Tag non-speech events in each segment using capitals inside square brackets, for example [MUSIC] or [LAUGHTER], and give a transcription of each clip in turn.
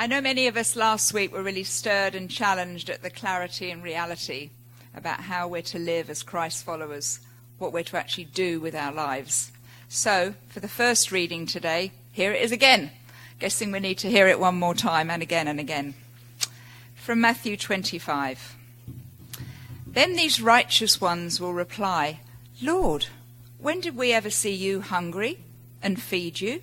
I know many of us last week were really stirred and challenged at the clarity and reality about how we're to live as Christ followers, what we're to actually do with our lives. So, for the first reading today, here it is again. Guessing we need to hear it one more time and again and again. From Matthew 25. Then these righteous ones will reply, Lord, when did we ever see you hungry and feed you?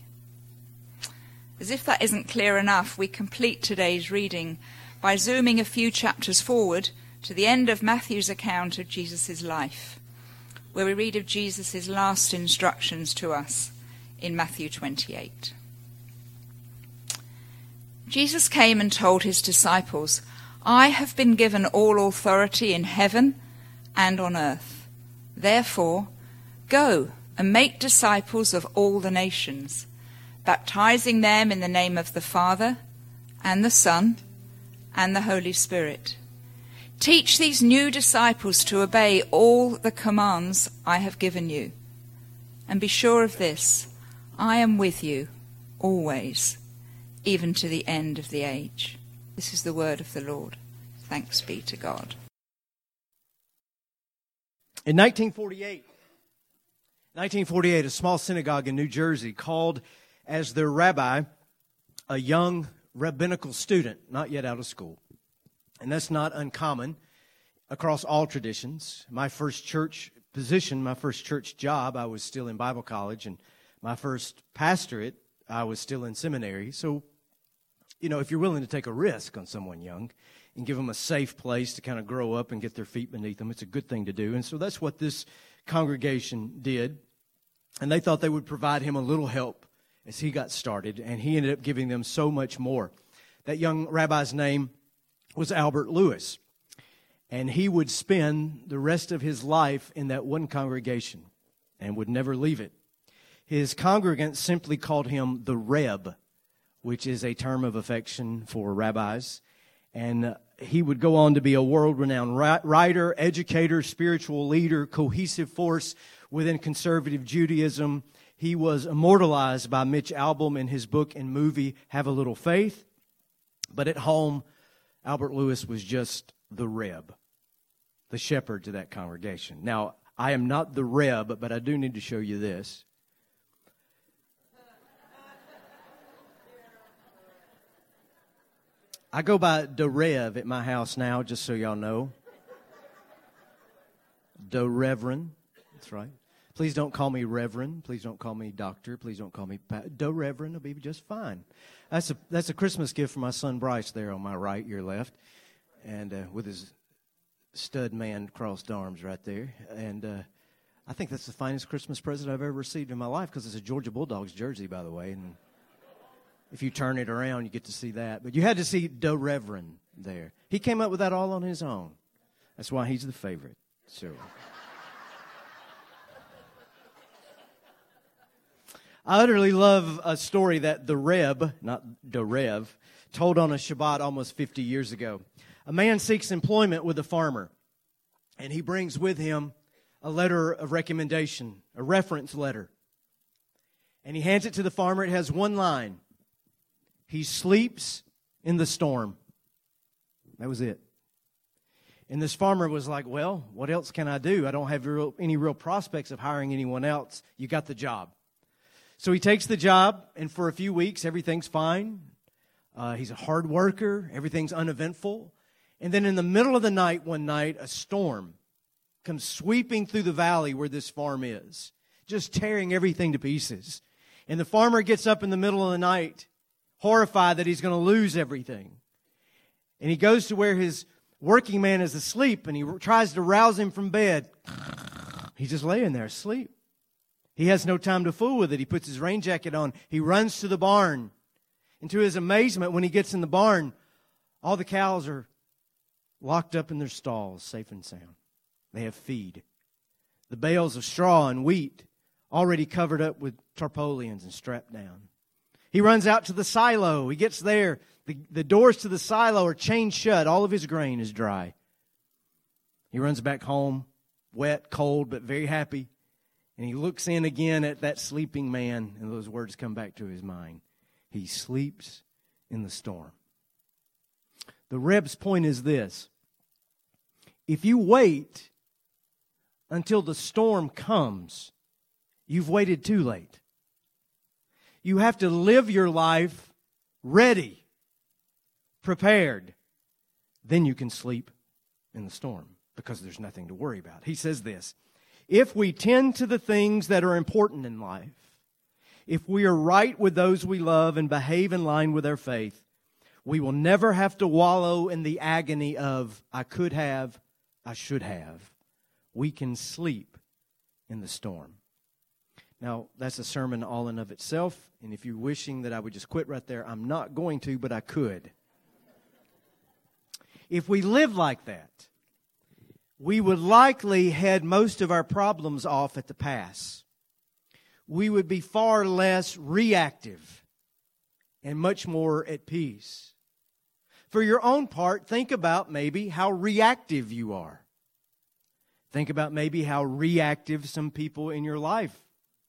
As if that isn't clear enough, we complete today's reading by zooming a few chapters forward to the end of Matthew's account of Jesus' life, where we read of Jesus' last instructions to us in Matthew 28. Jesus came and told his disciples, I have been given all authority in heaven and on earth. Therefore, go and make disciples of all the nations baptizing them in the name of the Father and the Son and the Holy Spirit. Teach these new disciples to obey all the commands I have given you. And be sure of this I am with you always, even to the end of the age. This is the word of the Lord. Thanks be to God. In 1948, 1948, a small synagogue in New Jersey called as their rabbi a young rabbinical student, not yet out of school. And that's not uncommon across all traditions. My first church position, my first church job, I was still in Bible college, and my first pastorate, I was still in seminary. So, you know, if you're willing to take a risk on someone young and give them a safe place to kind of grow up and get their feet beneath them, it's a good thing to do. And so that's what this congregation did. And they thought they would provide him a little help as he got started, and he ended up giving them so much more. That young rabbi's name was Albert Lewis, and he would spend the rest of his life in that one congregation and would never leave it. His congregants simply called him the Reb, which is a term of affection for rabbis. And he would go on to be a world renowned writer, educator, spiritual leader, cohesive force within conservative Judaism, he was immortalized by Mitch Albom in his book and movie, Have a Little Faith. But at home, Albert Lewis was just the Reb, the shepherd to that congregation. Now, I am not the Reb, but I do need to show you this. I go by the Rev at my house now, just so y'all know. The Reverend. That's right. Please don't call me Reverend. Please don't call me Doctor. Please don't call me pa- Do Reverend. It'll be just fine. That's a that's a Christmas gift for my son Bryce there on my right, your left, and uh, with his stud man crossed arms right there. And uh, I think that's the finest Christmas present I've ever received in my life because it's a Georgia Bulldogs jersey, by the way. And if you turn it around, you get to see that. But you had to see Do Reverend there. He came up with that all on his own. That's why he's the favorite. So. I utterly love a story that the Reb, not the Rev, told on a Shabbat almost 50 years ago. A man seeks employment with a farmer, and he brings with him a letter of recommendation, a reference letter. And he hands it to the farmer. It has one line He sleeps in the storm. That was it. And this farmer was like, Well, what else can I do? I don't have any real prospects of hiring anyone else. You got the job. So he takes the job, and for a few weeks, everything's fine. Uh, he's a hard worker, everything's uneventful. And then in the middle of the night, one night, a storm comes sweeping through the valley where this farm is, just tearing everything to pieces. And the farmer gets up in the middle of the night, horrified that he's going to lose everything. And he goes to where his working man is asleep and he tries to rouse him from bed. He's just laying there asleep. He has no time to fool with it. He puts his rain jacket on. He runs to the barn. And to his amazement, when he gets in the barn, all the cows are locked up in their stalls, safe and sound. They have feed. The bales of straw and wheat already covered up with tarpaulins and strapped down. He runs out to the silo. He gets there. The, the doors to the silo are chained shut. All of his grain is dry. He runs back home, wet, cold, but very happy. And he looks in again at that sleeping man, and those words come back to his mind. He sleeps in the storm. The Reb's point is this if you wait until the storm comes, you've waited too late. You have to live your life ready, prepared. Then you can sleep in the storm because there's nothing to worry about. He says this If we tend to the things that are important in life, if we are right with those we love and behave in line with our faith, we will never have to wallow in the agony of, I could have, I should have. We can sleep in the storm. Now, that's a sermon all in of itself, and if you're wishing that I would just quit right there, I'm not going to, but I could. If we live like that, we would likely head most of our problems off at the pass. We would be far less reactive and much more at peace. For your own part, think about maybe how reactive you are. Think about maybe how reactive some people in your life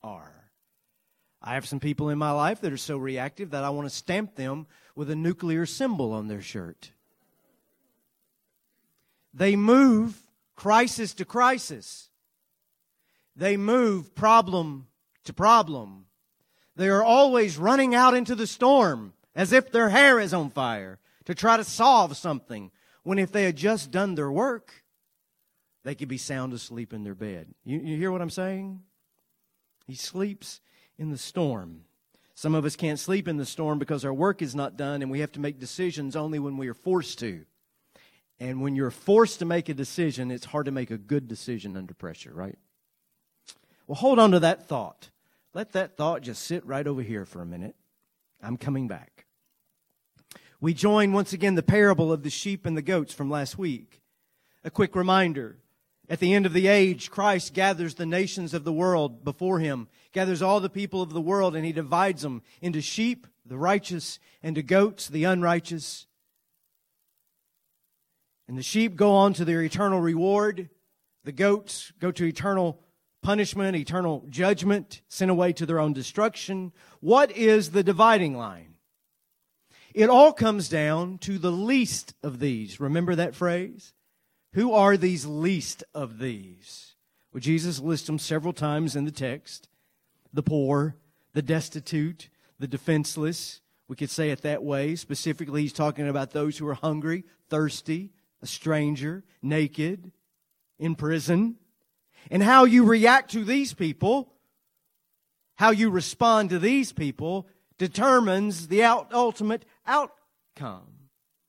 are. I have some people in my life that are so reactive that I want to stamp them with a nuclear symbol on their shirt. They move crisis to crisis. They move problem to problem. They are always running out into the storm as if their hair is on fire to try to solve something when if they had just done their work, they could be sound asleep in their bed. You, you hear what I'm saying? He sleeps in the storm. Some of us can't sleep in the storm because our work is not done and we have to make decisions only when we are forced to. And when you're forced to make a decision, it's hard to make a good decision under pressure, right? Well, hold on to that thought. Let that thought just sit right over here for a minute. I'm coming back. We join once again the parable of the sheep and the goats from last week. A quick reminder. At the end of the age, Christ gathers the nations of the world before him, gathers all the people of the world, and he divides them into sheep, the righteous, and to goats, the unrighteous. And the sheep go on to their eternal reward. The goats go to eternal punishment, eternal judgment, sent away to their own destruction. What is the dividing line? It all comes down to the least of these. Remember that phrase? Who are these least of these? Well, Jesus lists them several times in the text the poor, the destitute, the defenseless. We could say it that way. Specifically, he's talking about those who are hungry, thirsty, a stranger, naked, in prison. And how you react to these people, how you respond to these people, determines the out, ultimate outcome.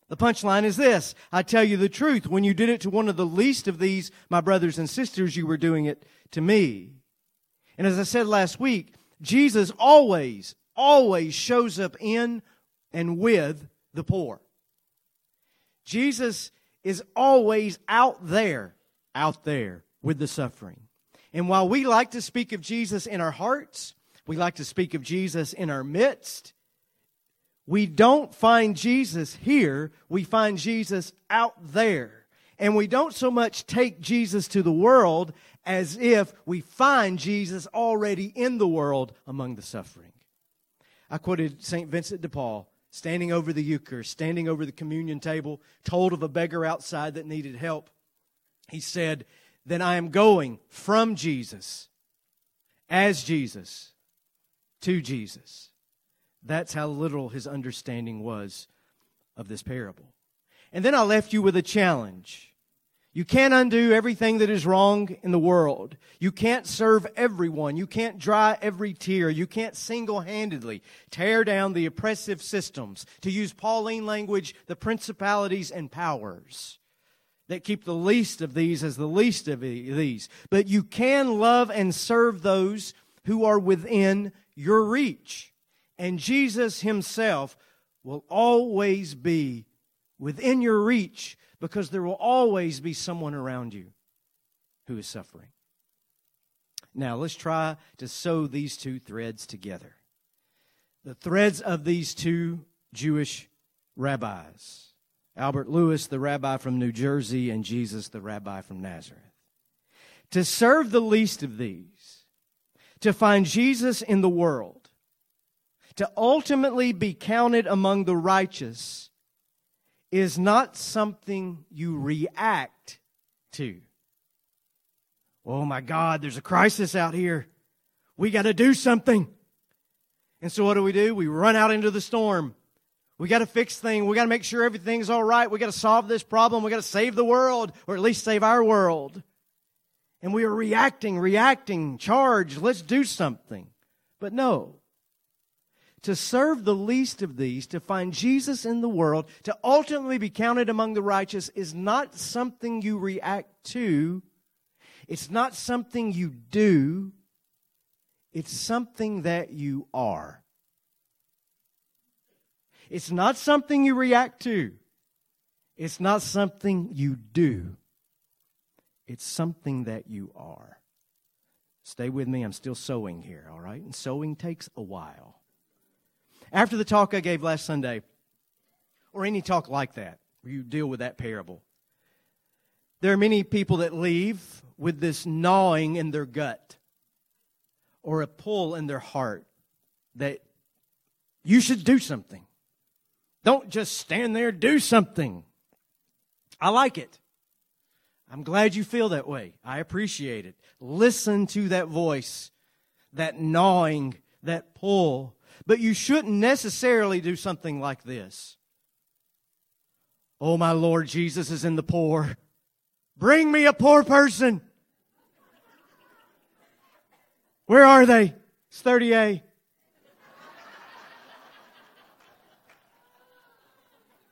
The punchline is this I tell you the truth. When you did it to one of the least of these, my brothers and sisters, you were doing it to me. And as I said last week, Jesus always, always shows up in and with the poor. Jesus is always out there, out there with the suffering. And while we like to speak of Jesus in our hearts, we like to speak of Jesus in our midst, we don't find Jesus here, we find Jesus out there. And we don't so much take Jesus to the world as if we find Jesus already in the world among the suffering. I quoted St. Vincent de Paul standing over the Eucharist, standing over the communion table, told of a beggar outside that needed help. He said, Then I am going from Jesus, as Jesus, to Jesus. That's how little his understanding was of this parable. And then I left you with a challenge. You can't undo everything that is wrong in the world. You can't serve everyone. You can't dry every tear. You can't single handedly tear down the oppressive systems. To use Pauline language, the principalities and powers that keep the least of these as the least of these. But you can love and serve those who are within your reach. And Jesus himself will always be within your reach because there will always be someone around you who is suffering. Now, let's try to sew these two threads together. The threads of these two Jewish rabbis Albert Lewis, the rabbi from New Jersey, and Jesus, the rabbi from Nazareth. To serve the least of these, to find Jesus in the world, to ultimately be counted among the righteous, is not something you react to. Oh my God, there's a crisis out here. We got to do something. And so what do we do? We run out into the storm. We got to fix things. We got to make sure everything's all right. We got to solve this problem. We got to save the world, or at least save our world. And we are reacting, reacting, charged. Let's do something. But no. To serve the least of these, to find Jesus in the world, to ultimately be counted among the righteous is not something you react to. It's not something you do. It's something that you are. It's not something you react to. It's not something you do. It's something that you are. Stay with me. I'm still sewing here, all right? And sewing takes a while. After the talk I gave last Sunday, or any talk like that, where you deal with that parable, there are many people that leave with this gnawing in their gut or a pull in their heart that you should do something. Don't just stand there, do something. I like it. I'm glad you feel that way. I appreciate it. Listen to that voice, that gnawing, that pull. But you shouldn't necessarily do something like this. Oh, my Lord Jesus is in the poor. Bring me a poor person. Where are they? It's 30A.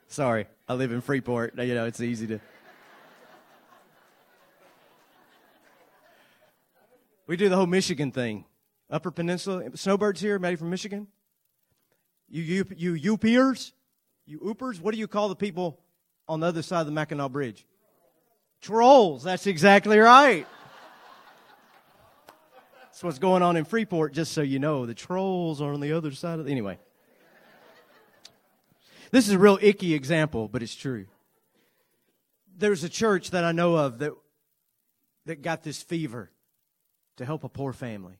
Sorry, I live in Freeport. You know, it's easy to. We do the whole Michigan thing. Upper Peninsula. Snowbirds here, maybe from Michigan? You, you, you Upiers? You Oopers? What do you call the people on the other side of the Mackinac Bridge? Trolls. That's exactly right. That's what's going on in Freeport, just so you know. The trolls are on the other side of the. Anyway. This is a real icky example, but it's true. There's a church that I know of that, that got this fever to help a poor family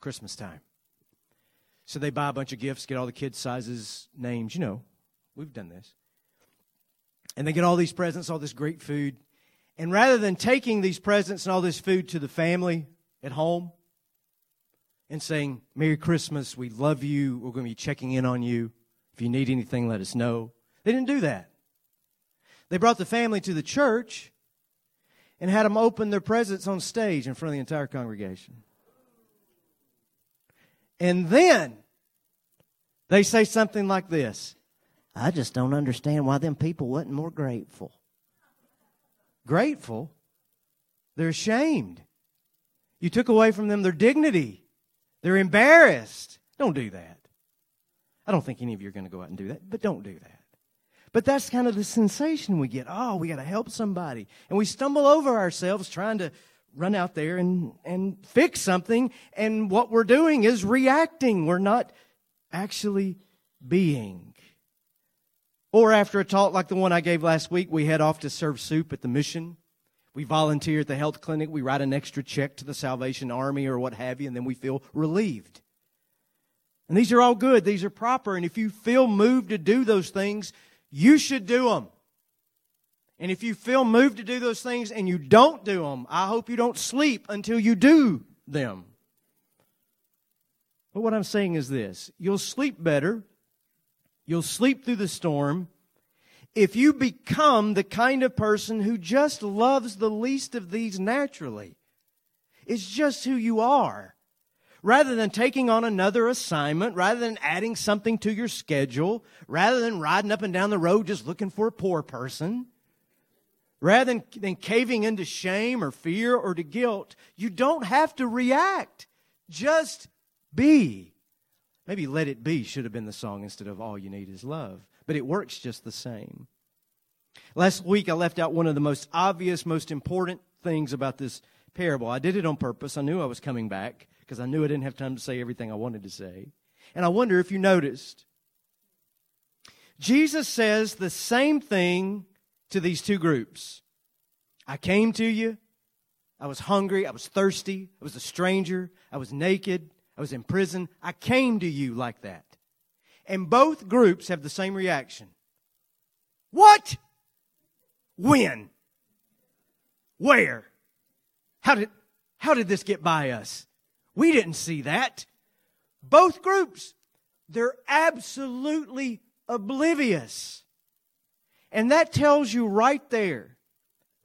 Christmas time. So they buy a bunch of gifts, get all the kids' sizes, names. You know, we've done this. And they get all these presents, all this great food. And rather than taking these presents and all this food to the family at home and saying, Merry Christmas, we love you, we're going to be checking in on you, if you need anything, let us know. They didn't do that. They brought the family to the church and had them open their presents on stage in front of the entire congregation. And then they say something like this I just don't understand why them people wasn't more grateful. Grateful? They're ashamed. You took away from them their dignity. They're embarrassed. Don't do that. I don't think any of you are going to go out and do that, but don't do that. But that's kind of the sensation we get. Oh, we got to help somebody. And we stumble over ourselves trying to run out there and, and fix something. And what we're doing is reacting. We're not actually being. Or after a talk like the one I gave last week, we head off to serve soup at the mission. We volunteer at the health clinic. We write an extra check to the Salvation Army or what have you, and then we feel relieved. And these are all good, these are proper. And if you feel moved to do those things, you should do them. And if you feel moved to do those things and you don't do them, I hope you don't sleep until you do them. But what I'm saying is this you'll sleep better, you'll sleep through the storm if you become the kind of person who just loves the least of these naturally. It's just who you are rather than taking on another assignment, rather than adding something to your schedule, rather than riding up and down the road just looking for a poor person, rather than, than caving into shame or fear or to guilt, you don't have to react. Just be. Maybe Let It Be should have been the song instead of All You Need Is Love, but it works just the same. Last week I left out one of the most obvious, most important things about this parable. I did it on purpose. I knew I was coming back because I knew I didn't have time to say everything I wanted to say. And I wonder if you noticed. Jesus says the same thing to these two groups. I came to you. I was hungry. I was thirsty. I was a stranger. I was naked. I was in prison. I came to you like that. And both groups have the same reaction. What? When? Where? How did, how did this get by us? We didn't see that. Both groups, they're absolutely oblivious. And that tells you right there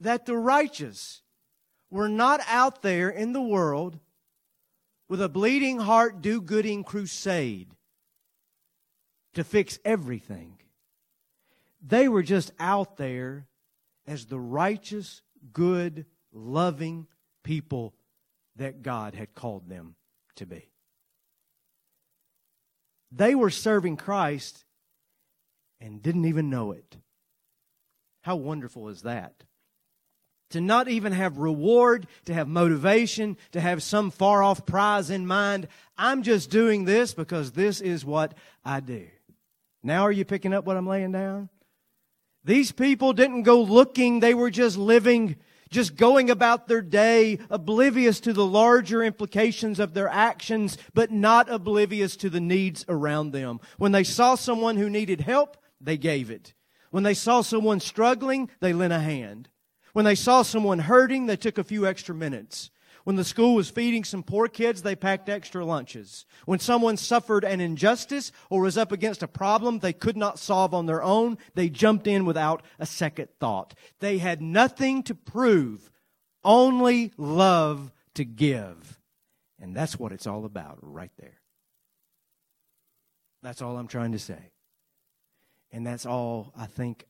that the righteous were not out there in the world with a bleeding heart do gooding crusade to fix everything. They were just out there as the righteous, good, loving people that God had called them to be. They were serving Christ and didn't even know it. How wonderful is that? To not even have reward, to have motivation, to have some far off prize in mind. I'm just doing this because this is what I do. Now, are you picking up what I'm laying down? These people didn't go looking, they were just living just going about their day, oblivious to the larger implications of their actions, but not oblivious to the needs around them. When they saw someone who needed help, they gave it. When they saw someone struggling, they lent a hand. When they saw someone hurting, they took a few extra minutes. When the school was feeding some poor kids, they packed extra lunches. When someone suffered an injustice or was up against a problem they could not solve on their own, they jumped in without a second thought. They had nothing to prove, only love to give. And that's what it's all about right there. That's all I'm trying to say. And that's all I think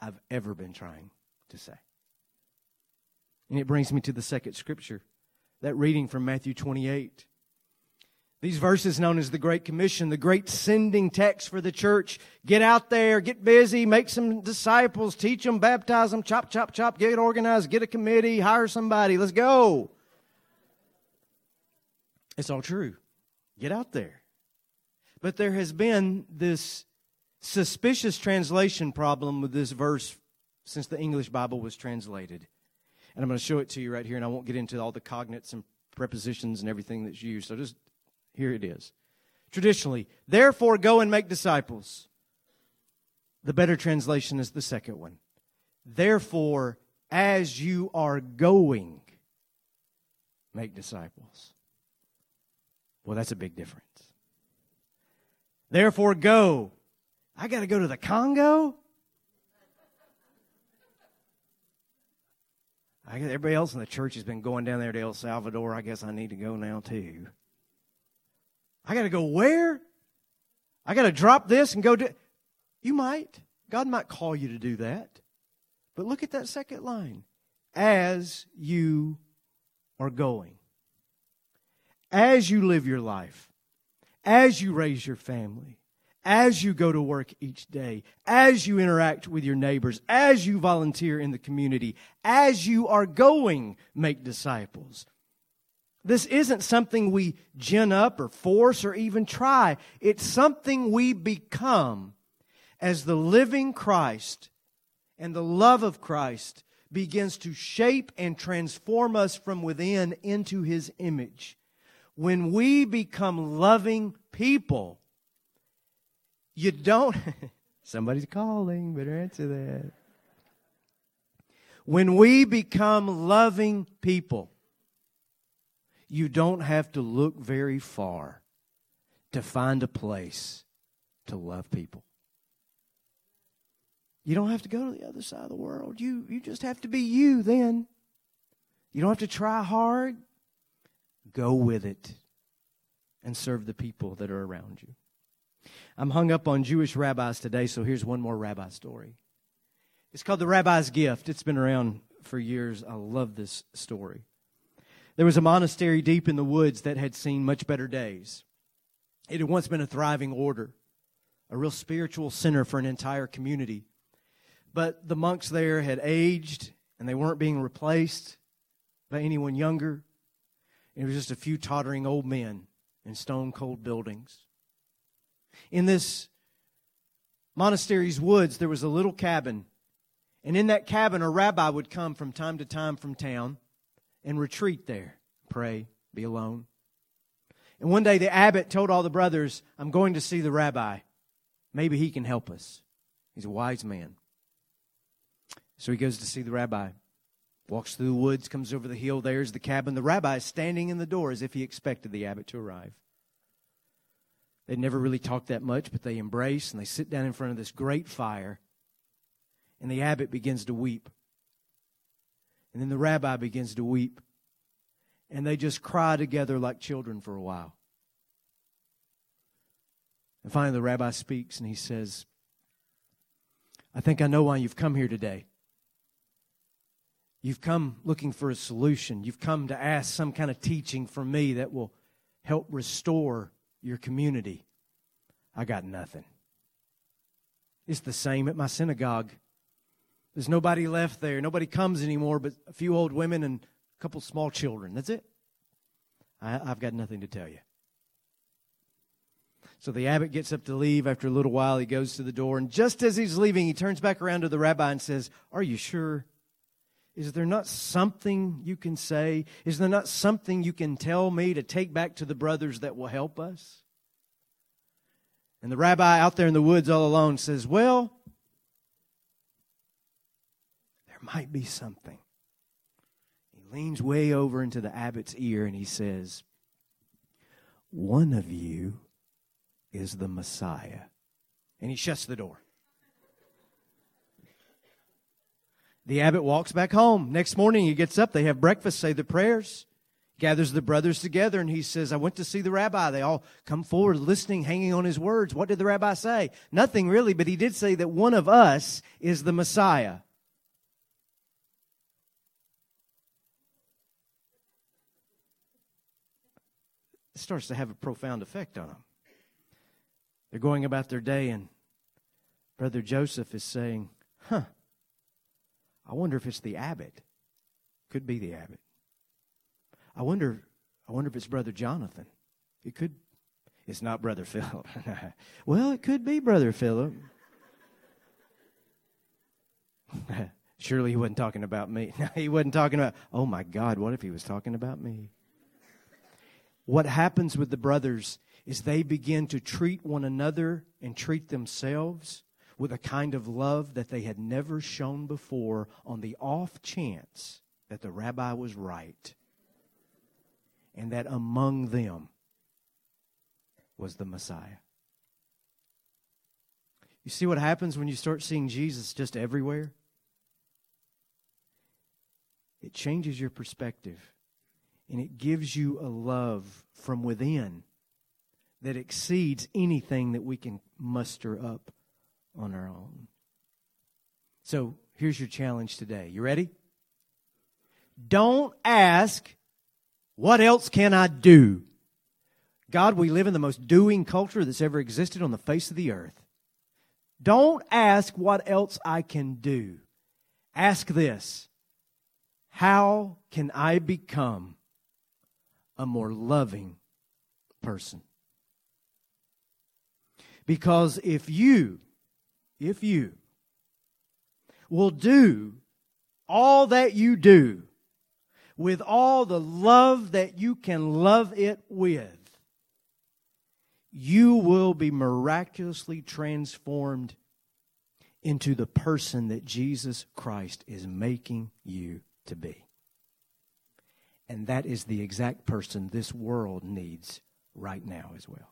I've ever been trying to say. And it brings me to the second scripture that reading from Matthew 28. These verses known as the Great Commission, the great sending text for the church. Get out there, get busy, make some disciples, teach them, baptize them, chop, chop, chop, get organized, get a committee, hire somebody, let's go. It's all true. Get out there. But there has been this suspicious translation problem with this verse since the English Bible was translated. And I'm going to show it to you right here, and I won't get into all the cognates and prepositions and everything that's used. So just here it is. Traditionally, therefore go and make disciples. The better translation is the second one. Therefore, as you are going, make disciples. Well, that's a big difference. Therefore, go. I got to go to the Congo? I guess everybody else in the church has been going down there to El Salvador. I guess I need to go now too. I got to go where? I got to drop this and go do. You might. God might call you to do that. But look at that second line. As you are going, as you live your life, as you raise your family, as you go to work each day, as you interact with your neighbors, as you volunteer in the community, as you are going, make disciples. This isn't something we gin up or force or even try. It's something we become as the living Christ and the love of Christ begins to shape and transform us from within into his image. When we become loving people, you don't. [LAUGHS] Somebody's calling, better answer that. When we become loving people, you don't have to look very far to find a place to love people. You don't have to go to the other side of the world. You, you just have to be you then. You don't have to try hard. Go with it and serve the people that are around you. I'm hung up on Jewish rabbis today, so here's one more rabbi story. It's called The Rabbi's Gift. It's been around for years. I love this story. There was a monastery deep in the woods that had seen much better days. It had once been a thriving order, a real spiritual center for an entire community. But the monks there had aged and they weren't being replaced by anyone younger. It was just a few tottering old men in stone cold buildings. In this monastery's woods, there was a little cabin. And in that cabin, a rabbi would come from time to time from town and retreat there, pray, be alone. And one day the abbot told all the brothers, I'm going to see the rabbi. Maybe he can help us. He's a wise man. So he goes to see the rabbi. Walks through the woods, comes over the hill. There's the cabin. The rabbi is standing in the door as if he expected the abbot to arrive. They never really talked that much, but they embrace and they sit down in front of this great fire. And the abbot begins to weep. And then the rabbi begins to weep. And they just cry together like children for a while. And finally, the rabbi speaks and he says, I think I know why you've come here today. You've come looking for a solution. You've come to ask some kind of teaching from me that will help restore your community. I got nothing. It's the same at my synagogue. There's nobody left there. Nobody comes anymore but a few old women and a couple small children. That's it. I, have got nothing to tell you. So the abbot gets up to leave. After a little while, he goes to the door, and just as he's leaving, he turns back around to the rabbi and says, Are you sure? Is there not something you can say? Is there not something you can tell me to take back to the brothers that will help us? And the rabbi out there in the woods all alone says, Well, there might be something. He leans way over into the abbot's ear and he says, One of you is the Messiah. And he shuts the door. The abbot walks back home. Next morning, he gets up. They have breakfast, say the prayers, gathers the brothers together, and he says, I went to see the rabbi. They all come forward, listening, hanging on his words. What did the rabbi say? Nothing really, but he did say that one of us is the Messiah. It starts to have a profound effect on them. They're going about their day, and Brother Joseph is saying, Huh, I wonder if it's the abbot. Could be the abbot. I wonder, I wonder if it's Brother Jonathan. It could. It's not Brother [LAUGHS] Philip. well, it could be Brother Philip. [LAUGHS] Surely he wasn't talking about me. [LAUGHS] he wasn't talking about, oh my God, what if he was talking about me? What happens with the brothers is they begin to treat one another and treat themselves with a kind of love that they had never shown before on the off chance that the rabbi was right and that among them was the Messiah. You see what happens when you start seeing Jesus just everywhere? It changes your perspective and it gives you a love from within that exceeds anything that we can muster up on our own. So here's your challenge today. You ready? Don't ask, what else can I do? God, we live in the most doing culture that's ever existed on the face of the earth. Don't ask what else I can do. Ask this How can I become a more loving person? Because if you, if you will do all that you do with all the love that you can love it with, you will be miraculously transformed into the person that Jesus Christ is making you to be. And that is the exact person this world needs right now as well.